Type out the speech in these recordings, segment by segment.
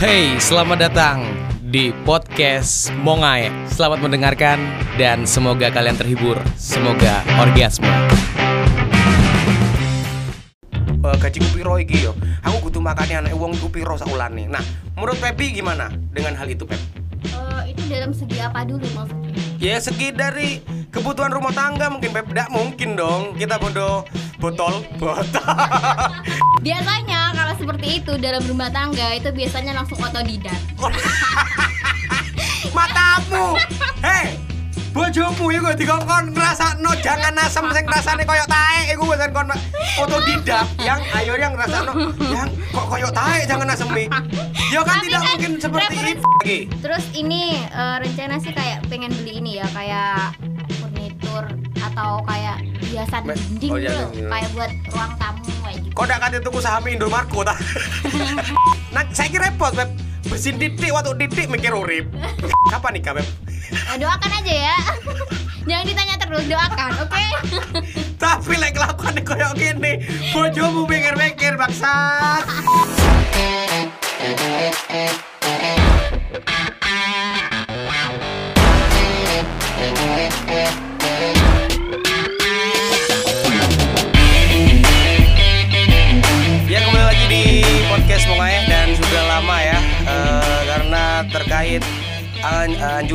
Hey, selamat datang di podcast Mongai. Selamat mendengarkan dan semoga kalian terhibur. Semoga orgasme. Uh, gaji piro iki yo. Aku kudu makane anak wong iku piro saulane. Nah, menurut Pepi gimana dengan hal itu, Pep? Oh, itu dalam segi apa dulu maksudnya? Ya segi dari kebutuhan rumah tangga mungkin Pep. Tidak mungkin dong kita bodoh botol botol. Biasanya kalau seperti itu dalam rumah tangga itu biasanya langsung otodidak. Matamu. Bojomu iku dikongkon ngrasakno jangan asem sing rasane koyo tae iku wis kon otodidak yang ayo yang ngrasakno yang kok koyo tae jangan asemi. Ya kan Tapi tidak kan mungkin seperti itu lagi. Terus ini eh, rencana sih kayak pengen beli ini ya kayak furnitur atau kayak hiasan dinding oh, gitu iya, loh, iya. kayak buat ruang tamu kayak gitu. Kok ndak tuku saham Indomarko ta? nah, saya kira repot, Beb. Bersin titik waktu titik mikir urip. Kapan nikah, Beb? Eh, doakan aja ya. Jangan ditanya terus, doakan, oke? Tapi lek kelakuan koyo gini, bojomu mikir-mikir bangsat.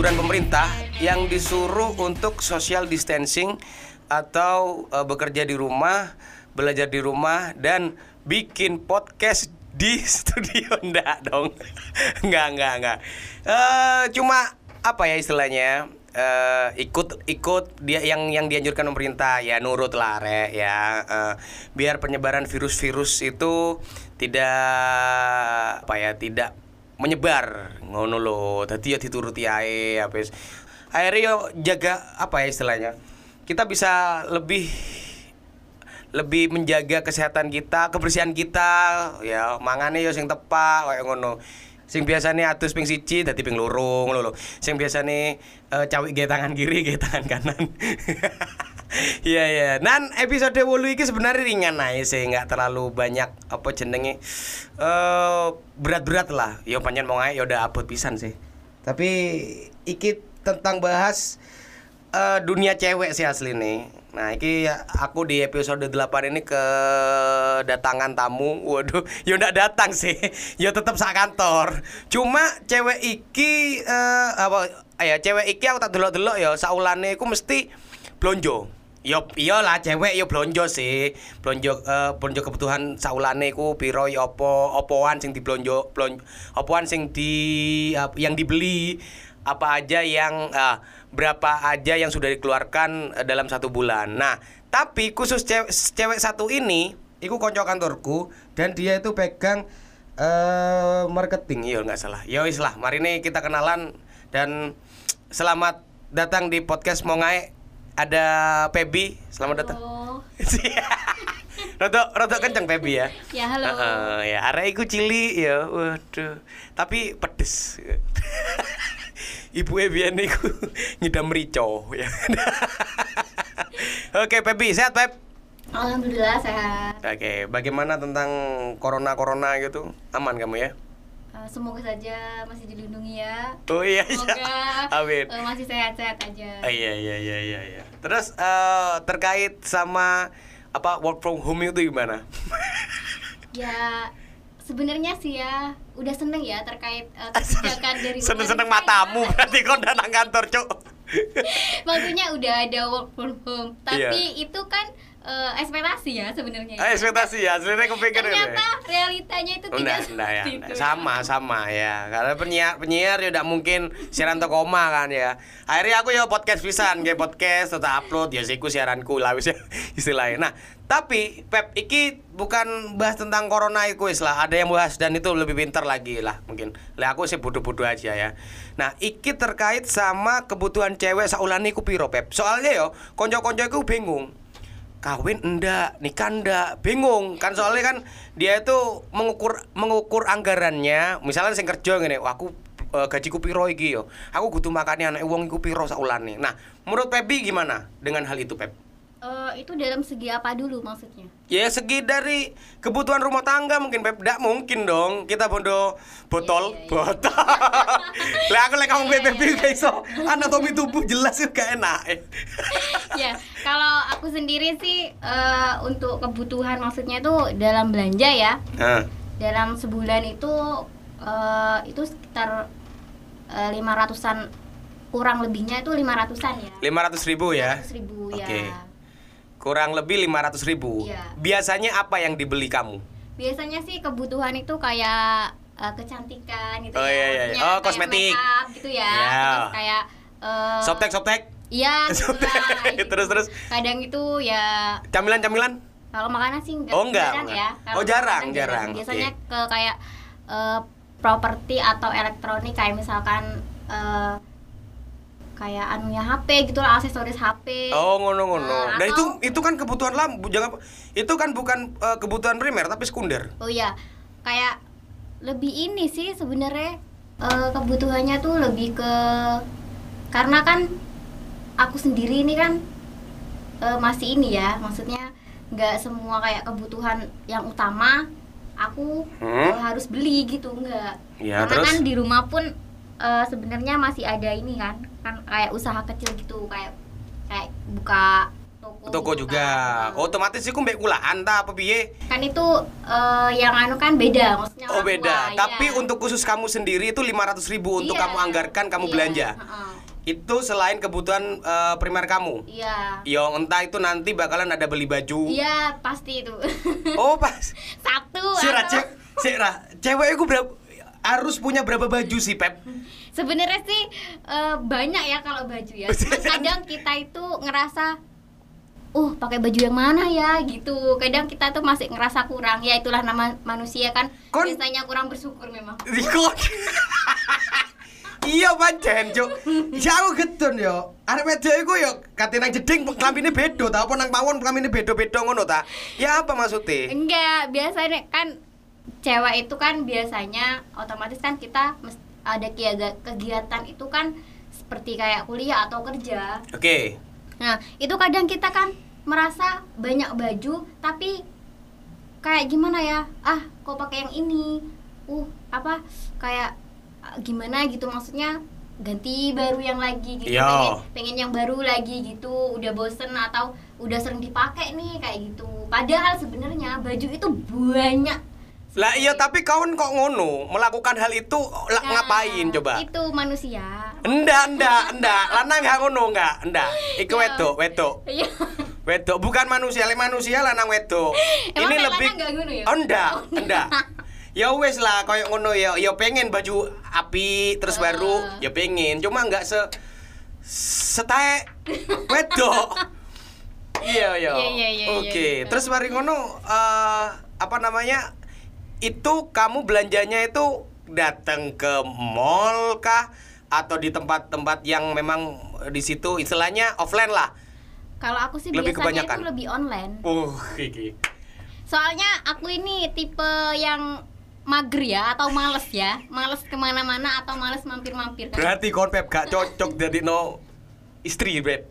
An- anjuran pemerintah yang disuruh untuk social distancing atau eh, bekerja di rumah, belajar di rumah dan bikin podcast di studio enggak dong. enggak, enggak, enggak. Eh, cuma apa ya istilahnya? eh, ikut ikut dia yang yang dianjurkan pemerintah ya nurut lah re ya eh, biar penyebaran virus-virus itu tidak apa ya tidak menyebar ngono lo tadi ya dituruti ae apa wis. akhirnya yo jaga apa ya istilahnya kita bisa lebih lebih menjaga kesehatan kita, kebersihan kita, ya mangane yo sing tepak kayak ngono. Sing biasane atus ping siji dadi ping loro ngono lho. Sing biasane eh, cawik ge tangan kiri ge tangan kanan. Iya ya. Nan episode 8 iki sebenarnya ringan aja sih, nggak terlalu banyak apa jenenge eh berat-berat lah. Yo panjang mau ya udah abot pisan sih. Tapi iki tentang bahas eh, dunia cewek sih asli nih. Nah, iki aku di episode 8 ini kedatangan tamu. Waduh, ya udah datang sih. Ya tetap sak kantor. Cuma cewek iki eh, apa ya cewek iki aku tak delok-delok ya saulane iku mesti blonjo. Yo iyalah cewek yo blonjo sih. Blonjo eh, blonjo kebutuhan saulane iku piro ya apa opoan sing diblonjo, blonjo opoan sing di ap- yang dibeli apa aja yang ah, berapa aja yang sudah dikeluarkan eh, dalam satu bulan. Nah, tapi khusus cewek, cewek satu ini, iku konco kantorku dan dia itu pegang eh marketing, iya nggak salah. Ya wis lah, mari ini kita kenalan dan selamat datang di podcast Mongai. Ada Pebi, selamat datang. Halo. Rodok rodok kenceng Pebi ya. Ya, halo. Heeh, ya arek iku cili ya. Waduh. Tapi pedes. Ibu Ebian iku ngidam merico ya. Oke, Pebi, sehat, Pep? Alhamdulillah sehat. Oke, bagaimana tentang corona-corona gitu? Aman kamu ya? Eh, semoga saja masih dilindungi ya. Oh iya, Semoga iya. Amin. eh, masih sehat-sehat aja. Ah, iya iya iya iya iya. Terus eh, terkait sama apa work from home itu gimana? Ya sebenarnya sih ya udah seneng ya terkait kebijakan dari Seneng-seneng matamu berarti kau datang kantor, Cuk. Maksudnya udah ada work from home, Iya. tapi itu kan eh, ekspektasi ya sebenarnya. Ah, ekspektasi ya, sebenarnya aku pikir Ternyata realitanya itu tidak enggak ya. itu. Sama, sama ya. Karena penyiar penyiar ya udah mungkin siaran toko koma kan ya. Akhirnya aku ya podcast pisan, kayak podcast tetap upload ya siku siaranku lah wis ya, istilahnya. Nah, tapi Pep iki bukan bahas tentang corona iku wis lah, ada yang bahas dan itu lebih pintar lagi lah mungkin. Lah aku sih bodoh-bodoh aja ya. Nah, iki terkait sama kebutuhan cewek saulane iku piro Pep. Soalnya yo konco-konco iku bingung kawin enggak, nikah enggak, bingung kan soalnya kan dia itu mengukur mengukur anggarannya, misalnya sing kerja wah aku eh, gajiku piro iki yo. Aku kudu makane anak wong iku piro saulane. Nah, menurut Pebi gimana dengan hal itu, Pep? Eh, itu dalam segi apa dulu maksudnya? Ya segi dari kebutuhan rumah tangga mungkin Beb. Nggak mungkin dong kita bondo botol, Iya, iya, iya. botol. Lah aku lek kamu BBB kayak iso anatomi tubuh jelas juga enak. ya, kalau aku sendiri sih eh, untuk kebutuhan maksudnya itu dalam belanja ya. Nah, Dalam sebulan itu eh, itu sekitar lima ratusan kurang lebihnya itu lima ratusan ya. 500 ribu ya. 500 ribu ya. Kurang lebih 500 ribu. Iya. Biasanya apa yang dibeli kamu? Biasanya sih kebutuhan itu kayak eh, kecantikan gitu Oh, ya. iya, iya, iya. Oh, kosmetik. make up gitu ya. Iya. Terus kayak eh, Soptek soptek. Iya, gitu. Terus, terus. Kadang itu ya Camilan camilan? kalau makanan sih enggak, Oh, enggak, jarang enggak. ya. Oh, jarang, jarang. Biasanya Oke. ke kayak eh, properti atau elektronik kayak misalkan eh, kayak anunya HP gitu lah, aksesoris HP. Oh ngono ngono. Nah, Dan itu atau- itu kan kebutuhan lam, jangan itu kan bukan eh, kebutuhan primer tapi sekunder. Oh iya, kayak lebih ini sih sebenarnya eh, kebutuhannya tuh lebih ke karena kan aku sendiri ini kan eh, masih ini ya, maksudnya nggak semua kayak kebutuhan yang utama aku Hmm? harus beli gitu nggak. Ya, karena terus? kan di rumah pun eh, sebenarnya masih ada ini kan, kan kayak usaha kecil gitu kayak kayak buka toko. Toko gitu juga. kan. Otomatis iku mbek kulaan ta apa piye? kan itu eh, yang anu kan beda maksudnya Oh beda. tua, Tapi iya. untuk khusus kamu sendiri itu 500 ribu untuk Iya. kamu anggarkan kamu Iya, belanja. heeh. Itu selain kebutuhan eh, primer kamu. iya Yo entah itu nanti bakalan ada beli baju. iya pasti itu Oh pas. satu Si Ra, atau ce- si Ra, cewek itu berapa harus punya berapa baju sih Pep? sebenarnya sih eh, banyak ya kalau baju ya kadang kita itu ngerasa uh pakai baju yang mana ya gitu kadang kita tuh masih ngerasa kurang ya itulah nama manusia kan Kon- biasanya kurang bersyukur memang Rikon. iya pancen, Cuk. Ya aku getun yo. Arek wedok iku yo kate nang jeding klambine beda ta apa nang pawon klambine beda-beda ngono ta. Ya apa maksudnya? enggak biasanya kan cewek itu kan biasanya otomatis kan kita ada kegiatan itu kan seperti kayak kuliah atau kerja Oke. Nah, itu kadang kita kan merasa banyak baju, tapi kayak gimana ya? Ah, kok pakai yang ini? Uh, apa? Kayak ah, gimana gitu maksudnya? Ganti baru yang lagi gitu. Iya. Pengen, pengen yang baru lagi gitu. Udah bosen atau udah sering dipakai nih kayak gitu. Padahal sebenarnya baju itu banyak. Lah iya tapi kawan kok ngono melakukan hal itu lah, Nah, ngapain coba? Itu manusia. Enggak, enggak, enggak. Lanang gak ngono enggak, enggak. Iku Ya. wedok, wedok. Iya. Wedok bukan manusia, lek manusia lanang wedok. Emang Ini lebih ngono ya? Oh, enggak, Oh, enggak. Ya wes lah koyo ngono ya. Ya pengen baju api terus Ah. baru ya pengen. Cuma enggak se setae wedok. Iya, iya. Iya, iya, iya, Oke, iya, terus mari ngono eh, apa namanya? Itu kamu belanjanya itu datang ke mall kah atau di tempat-tempat yang memang di situ istilahnya offline lah. Kalau aku sih Lebih biasanya kebanyakan. itu lebih online. Uh, iki. Soalnya aku ini tipe yang mager ya atau males ya males ke mana-mana atau males mampir-mampir kan Berarti kon Pep gak cocok jadi no istri, Beb.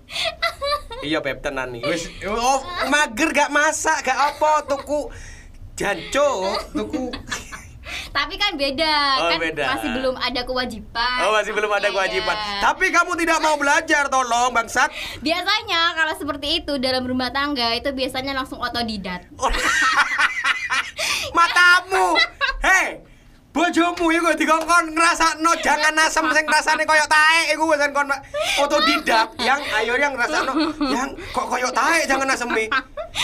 iya, Beb tenan nih. Wis oh, mager gak masak, gak apa tuku janco, tuku tapi kan beda Oh, kan beda. masih belum ada kewajiban Oh, masih belum ada Iya. kewajiban. Tapi kamu tidak mau belajar, tolong, bangsat. biasanya kalau seperti itu dalam rumah tangga itu biasanya langsung otodidak Matamu. Hei, bojomu iku dikongkon ngrasakno jangan asem sing rasane koyo tae iku wis kon otodidak yang ayo yang ngrasakno yang kok koyo tae jangan asemi.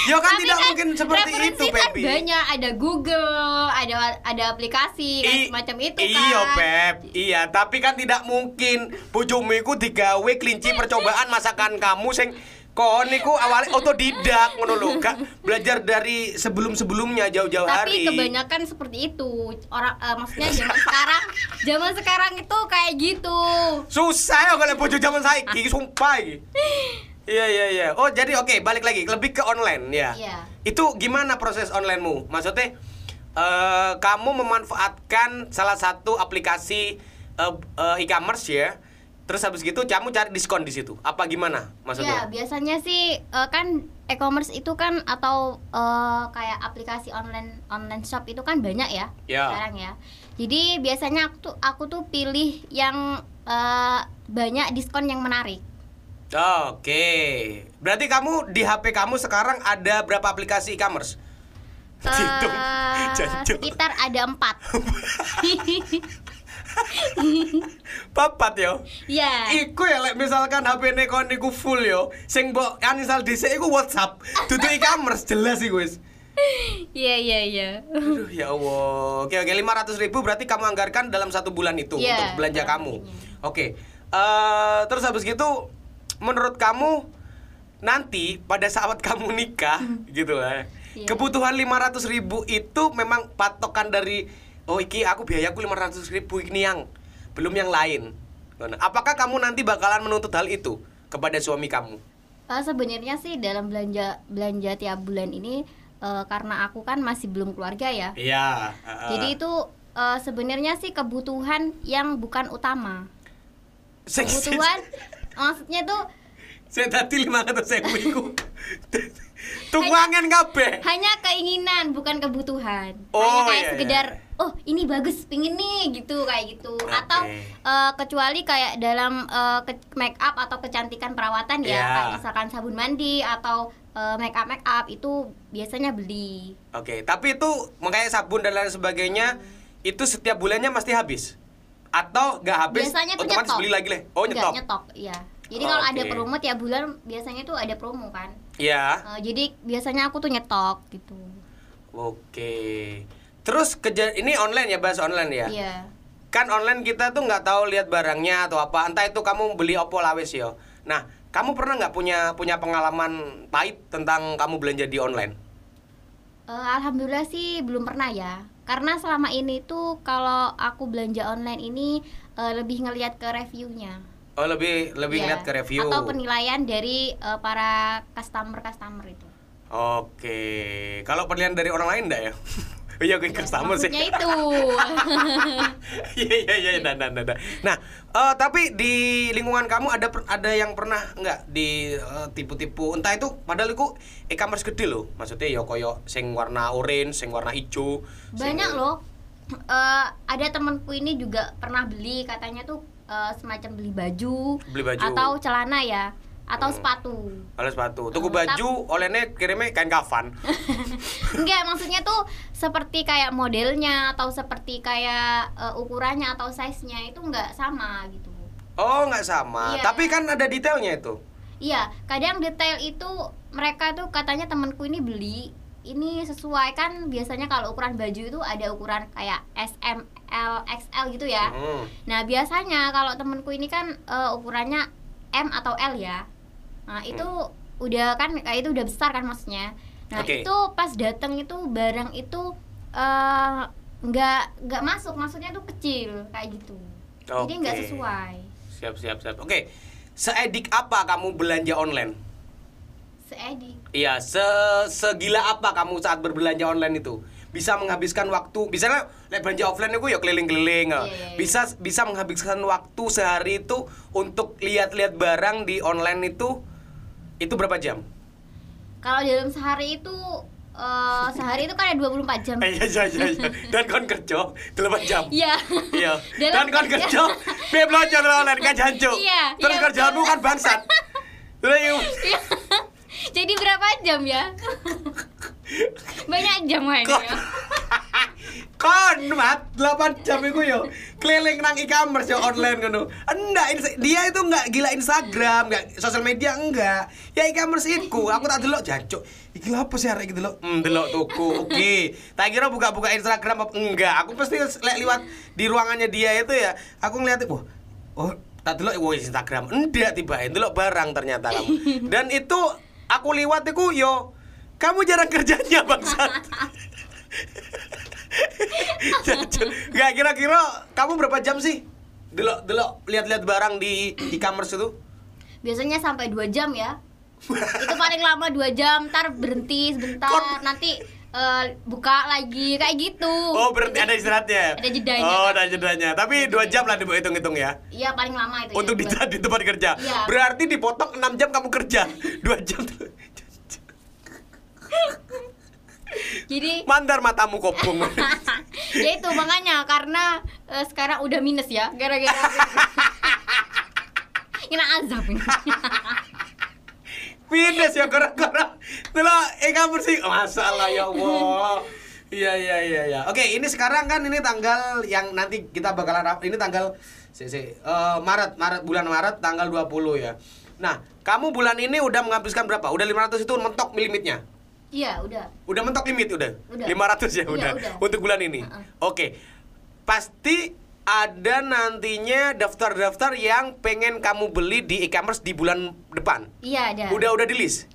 Ya kan Tapi tidak mungkin seperti itu, kan Pepi. banyak ada Google ada ada aplikasi dan I- semacam itu Iya, kan Beb. Iya, tapi kan tidak mungkin bojomu iku digawe kelinci percobaan masakan kamu sing kon niku awalnya otodidak ngono lho, gak belajar dari sebelum-sebelumnya jauh-jauh tapi hari. kebanyakan seperti itu orang eh, maksudnya zaman sekarang zaman sekarang itu kayak gitu Susah ya kalau bojo zaman saiki, sumpah iki. Iya iya iya. Oh jadi oke balik lagi lebih ke online ya. Iya. Itu gimana proses onlinemu? Maksudnya eh, kamu memanfaatkan salah satu aplikasi eh, eh, e-commerce ya. Terus habis gitu kamu cari diskon di situ. Apa gimana ya maksudnya? biasanya sih eh, kan e-commerce itu kan atau eh, kayak aplikasi online online shop itu kan banyak ya Ya. sekarang ya. Jadi biasanya aku tuh aku tuh pilih yang eh, banyak diskon yang menarik. Oke. Berarti kamu di HP kamu sekarang ada berapa aplikasi e-commerce? Jancuk. sekitar ada empat. Papat yo. ya. Iku ya lek misalkan HP ne kon niku full yo, sing mbok uninstall dhisik iku WhatsApp. Dudu e-commerce jelas iku wis. Iya iya iya. Aduh ya Allah. Oke oke 500 ribu berarti kamu anggarkan dalam satu bulan itu Iya, untuk belanja kamu. Oke. Eh, terus habis gitu menurut kamu nanti pada saat kamu nikah gitu lah. Iya. Kebutuhan 500 ribu itu memang patokan dari oh iki aku biayaku 500 ribu ini yang belum yang lain. Ngono. Apakah kamu nanti bakalan menuntut hal itu kepada suami kamu? Eh, sebenarnya sih dalam belanja belanja tiap bulan ini eh, karena aku kan masih belum keluarga ya. Iya. Jadi itu eh, sebenarnya sih kebutuhan yang bukan utama. Kebutuhan maksudnya tuh Saya tadi 500 ribu iku. Tukuangan kabeh. hanya keinginan bukan kebutuhan. Oh, hanya kayak iya, sekedar iya. oh ini bagus pingin nih gitu kayak gitu. Oke. Atau eh, kecuali kayak dalam eh, ke- make up atau kecantikan perawatan ya Iya. kayak misalkan sabun mandi atau eh, make up make up itu biasanya beli. Oke, tapi itu makanya sabun dan lain sebagainya itu setiap bulannya pasti habis. Atau nggak habis biasanya tuh otomatis nyetok. beli lagi leh. Oh, Nggak, nyetok. nyetok, iya. Jadi kalau ada Oke. promo tiap bulan biasanya tuh ada promo kan. Iya. Eh, jadi biasanya aku tuh nyetok gitu. Oke. Terus keja ini online ya, bahas online ya. Iya. Kan online kita tuh nggak tahu lihat barangnya atau apa. Entah itu kamu beli opo lawes yo. Nah, kamu pernah nggak punya punya pengalaman pahit tentang kamu belanja di online? Eh, Alhamdulillah sih belum pernah ya. Karena selama ini tuh kalau aku belanja online ini eh, lebih ngelihat ke reviewnya. Oh, lebih lebih Iya. ngeliat ke review. Atau penilaian dari eh, para customer-customer itu. Oke. Kalau penilaian dari orang lain enggak ya? Iya, gue customer sih. Maksudnya itu. Iya iya iya nah, nah, nah, nah. Eh, tapi di lingkungan kamu ada ada yang pernah nggak di eh, tipu-tipu entah itu padahal itu e-commerce gede loh. Maksudnya ya koyo sing warna orange, sing warna hijau. sing- Banyak loh. Eh, ada temanku ini juga pernah beli katanya tuh eh, semacam beli baju, Beli baju. atau celana ya, atau Hmm. sepatu. Ada sepatu. Tuku Eh, baju, olehnya kirimnya kain kafan. Enggak, maksudnya tuh seperti kayak modelnya atau seperti kayak eh, ukurannya atau size-nya itu enggak sama gitu. Oh, nggak sama. Iya. Tapi kan ada detailnya itu. Iya, kadang detail itu mereka tuh katanya temanku ini beli ini sesuai kan biasanya kalau ukuran baju itu ada ukuran kayak S, M, L, XL gitu ya. Hmm. Nah, biasanya kalau temenku ini kan eh, ukurannya M atau L ya. Nah, itu udah kan kayak itu udah besar kan maksudnya. Nah, Oke. itu pas datang itu barang itu eh, nggak nggak masuk, maksudnya tuh kecil kayak gitu. Jadi nggak sesuai. Siap siap siap. Oke. Seedik apa kamu belanja online? Seedik. Iya, se segila apa kamu saat berbelanja online itu? Bisa menghabiskan waktu, misalnya lek belanja offline itu ya keliling-keliling. ya. Iya, iya, iya. Bisa bisa menghabiskan waktu sehari itu untuk lihat-lihat barang di online itu itu berapa jam? Kalau dalam sehari itu eh, sehari itu kan ada 24 jam. Eh, Iya iya iya. iya. Dan kon kerja 8 jam. Iya. Iya. Dan kon kerja- piye belanja online kan jancuk. Iya, Terus iya, kerjaanmu betul. kan bangsat. Terus iya. Jadi berapa jam ya? Banyak jam ya. Kon mat 8 jam iku yo keliling nang e-commerce yo online ngono. Enggak, dia itu enggak gila Instagram, enggak sosial media enggak. Ya e-commerce iku, aku tak delok jancuk. Iki apa sih arek iki delok? Hmm, delok tuku. Oke. Tak kira buka-buka Instagram apa enggak. Aku pasti lek liwat di ruangannya dia itu ya, aku ngeliat wah, oh tak delok wah Instagram. Enggak tiba delok barang ternyata kamu. Dan itu aku liwat iku yo kamu jarang kerjanya bangsat. Gak kira-kira kamu berapa jam sih? Delok delok lihat-lihat barang di e-commerce itu? Biasanya sampai 2 jam ya. itu paling lama 2 jam, ntar berhenti sebentar, Kon- nanti eh, buka lagi kayak gitu. Oh, berarti ada istirahatnya. Ada jedanya. Oh, ada jedanya. Tapi dua jam lah dibuat hitung-hitung ya. Iya paling lama itu. ya, Untuk di, dua. di tempat kerja. Iya. Berarti dipotong 6 jam kamu kerja. 2 jam. Jadi Mandar matamu kopong. ya itu makanya karena eh, sekarang udah minus ya gara-gara kena azab ini. Pindes ya gara-gara Delok Eka bersih Masalah ya Allah Iya iya iya iya. Oke, ini sekarang kan ini tanggal yang nanti kita bakalan ini tanggal si, si, eh, Maret, Maret bulan Maret tanggal 20 ya. Nah, kamu bulan ini udah menghabiskan berapa? Udah 500 itu mentok limitnya? Iya udah. Udah mentok limit udah? Udah. 500 ya Iya, udah, udah. untuk bulan ini. Uh-uh. Oke. Pasti ada nantinya daftar-daftar yang pengen kamu beli di e-commerce di bulan depan. Iya ada. Udah udah di list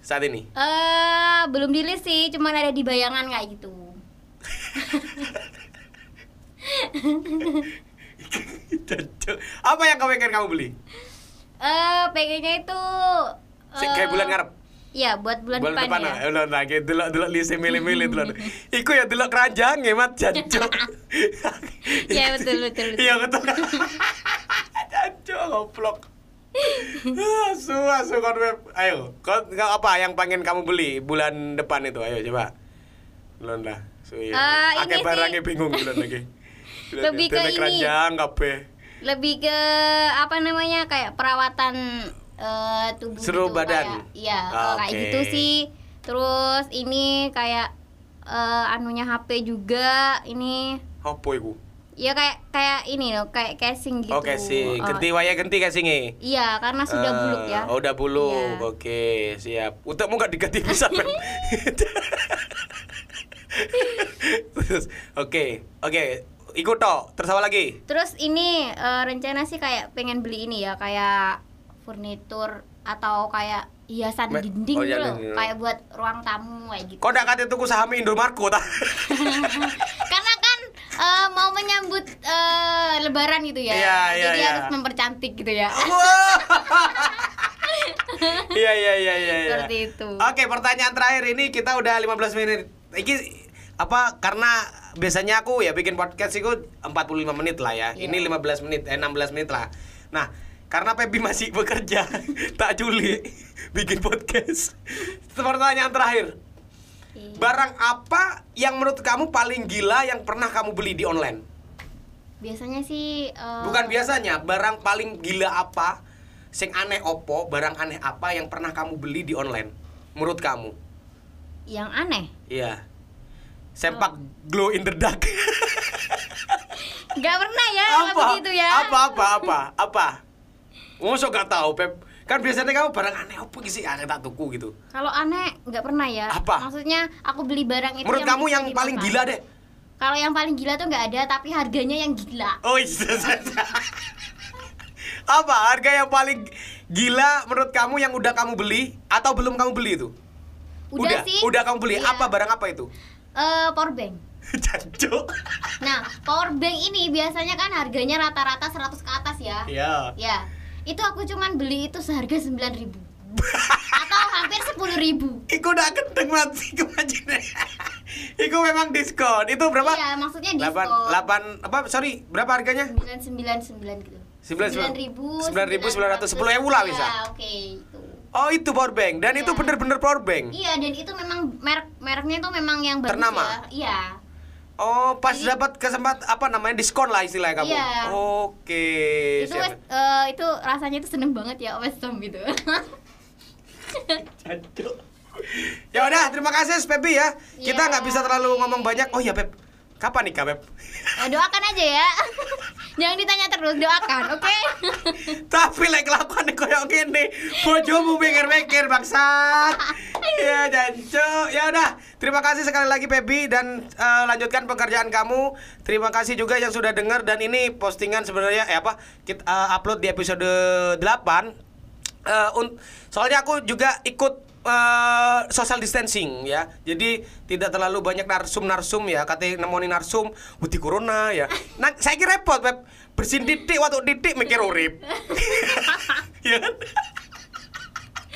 saat ini. Eh belum di list sih, cuman ada di bayangan kayak gitu. Apa yang kamu pengen kamu beli? Eh pengennya itu eh, kayak bulan ngarep. Iya, buat bulan, Bulan depan, depan ya. ah. Ulah lagi delok delok lise milih-milih delok. Iku ya delok keranjang ya mat jancuk. Iya, betul, betul. Iya betul. Jancuk goblok. Asu asu kon web. Ayo, kon kau apa yang pengen kamu beli bulan depan itu? Ayo coba. Belum lah. So, iya. Eh, Akeh ini barangnya bingung bulan lagi. Bulan Lebih ke ini. keranjang kabeh. Lebih ke apa namanya? kayak perawatan eh, tubuh Seluruh gitu, badan? kayak- Iya, eh, kayak Oke. gitu sih. Terus ini kayak eh, anunya HP juga ini Apa iku? ya kayak kayak ini loh, kayak casing gitu. Oke sih, Eh, genti waya genti casingnya. Iya, karena sudah Eh, buluk ya. Oh, udah buluk. Iya. Oke, siap. Utakmu nggak diganti bisa. Terus, oke, oke. Ikut toh. Terus apa lagi? Terus ini eh, rencana sih kayak pengen beli ini ya, kayak furnitur atau kayak hiasan Me- dinding oh, gitu iya, loh, dinding. kayak buat ruang tamu kayak gitu. Kok nggak kate tuku saham Indomarko ta? Karena kan eh, mau menyambut eh, lebaran gitu ya. Iya, iya, Jadi iya. harus mempercantik gitu ya. Iya iya iya iya. iya. Seperti itu. Oke, pertanyaan terakhir ini kita udah 15 menit. Iki apa karena biasanya aku ya bikin podcast itu 45 menit lah ya. Iya. Ini 15 menit eh 16 menit lah. Nah, karena Pebi masih bekerja, tak juli bikin podcast. Pertanyaan terakhir. Oke. Barang apa yang menurut kamu paling gila yang pernah kamu beli di online? Biasanya sih eh, Bukan biasanya, barang paling gila apa? Sing aneh opo, barang aneh apa yang pernah kamu beli di online? Menurut kamu? yang aneh. Iya. Sempak glow in the dark. Gak pernah ya apa? begitu ya. Apa apa apa? Apa? Mosok gak tahu, Pep. Kan biasanya kamu barang aneh apa sih? Aneh tak tuku gitu. Kalau aneh nggak pernah ya. Apa? Maksudnya aku beli barang itu Menurut kamu bisa yang paling dimakan. gila deh. Kalau yang paling gila tuh nggak ada, tapi harganya yang gila. Oh iya. apa harga yang paling gila menurut kamu yang udah kamu beli atau belum kamu beli itu? Udah, sih. udah kamu beli. Iya. Apa barang apa itu? Eh, power bank. Jancuk. Nah, power bank ini biasanya kan harganya rata-rata 100 ke atas ya. Iya. Ya. Itu aku cuman beli itu seharga 9000 Atau hampir 10000 Iku udah kenceng mati kemajuan. Iku memang diskon. Itu berapa? Iya, maksudnya diskon. delapan, apa? Sorry, berapa harganya? 999 gitu. Sembilan- 9000 sembilan ribu sembilan ratus, sepuluh ewu lah bisa. Iya, oke itu. Oh itu power bank dan Iya. itu bener-bener power bank. Iya, dan itu memang merek mereknya itu memang yang bagus Ternama? ya. Iya. Oh pas dapat kesempatan apa namanya diskon lah istilahnya kamu. Iya. Oke. itu siap. wes- eh, itu rasanya itu seneng banget ya Westom gitu. Ya udah, terima kasih Pepi ya. Kita Iya. nggak bisa terlalu ngomong banyak. Oh ya Pep, kapan nikah Pep? Eh, doakan aja ya. Jangan ditanya terus, doakan, oke? Tapi lek kelakuan koyo ngene, bojomu mikir-mikir bangsat. ya jancuk. Ya udah, terima kasih sekali lagi Pebi dan eh, lanjutkan pekerjaan kamu. Terima kasih juga yang sudah dengar dan ini postingan sebenarnya eh apa? Kita eh, upload di episode 8. Eh, un- soalnya aku juga ikut eh, social distancing ya. Jadi tidak terlalu banyak narsum-narsum ya. Katanya nemoni narsum, wedi corona ya. Nah, saya kira repot, Beb. Bersihin titik waktu titik mikir urip. ya kan?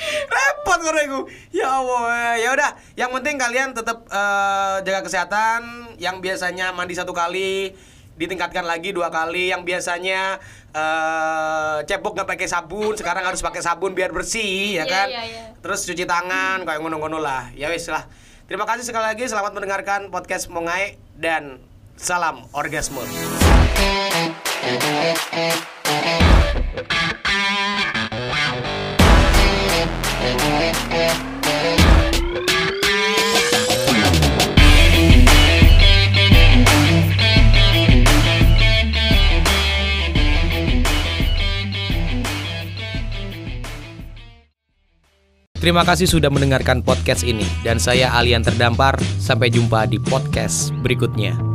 repot karo iku. Ya Allah, ya udah. Yang penting kalian tetap eh, jaga kesehatan. Yang biasanya mandi satu kali, ditingkatkan lagi dua kali. Yang biasanya eh cebok nggak pakai sabun sekarang harus pakai sabun biar bersih ya Iya, kan? iya, iya. terus cuci tangan kayak ngono-ngono lah. Ya wis lah. Terima kasih sekali lagi. Selamat mendengarkan podcast Mongai dan salam orgasme Terima kasih sudah mendengarkan podcast ini dan saya Alian Terdampar. Sampai jumpa di podcast berikutnya.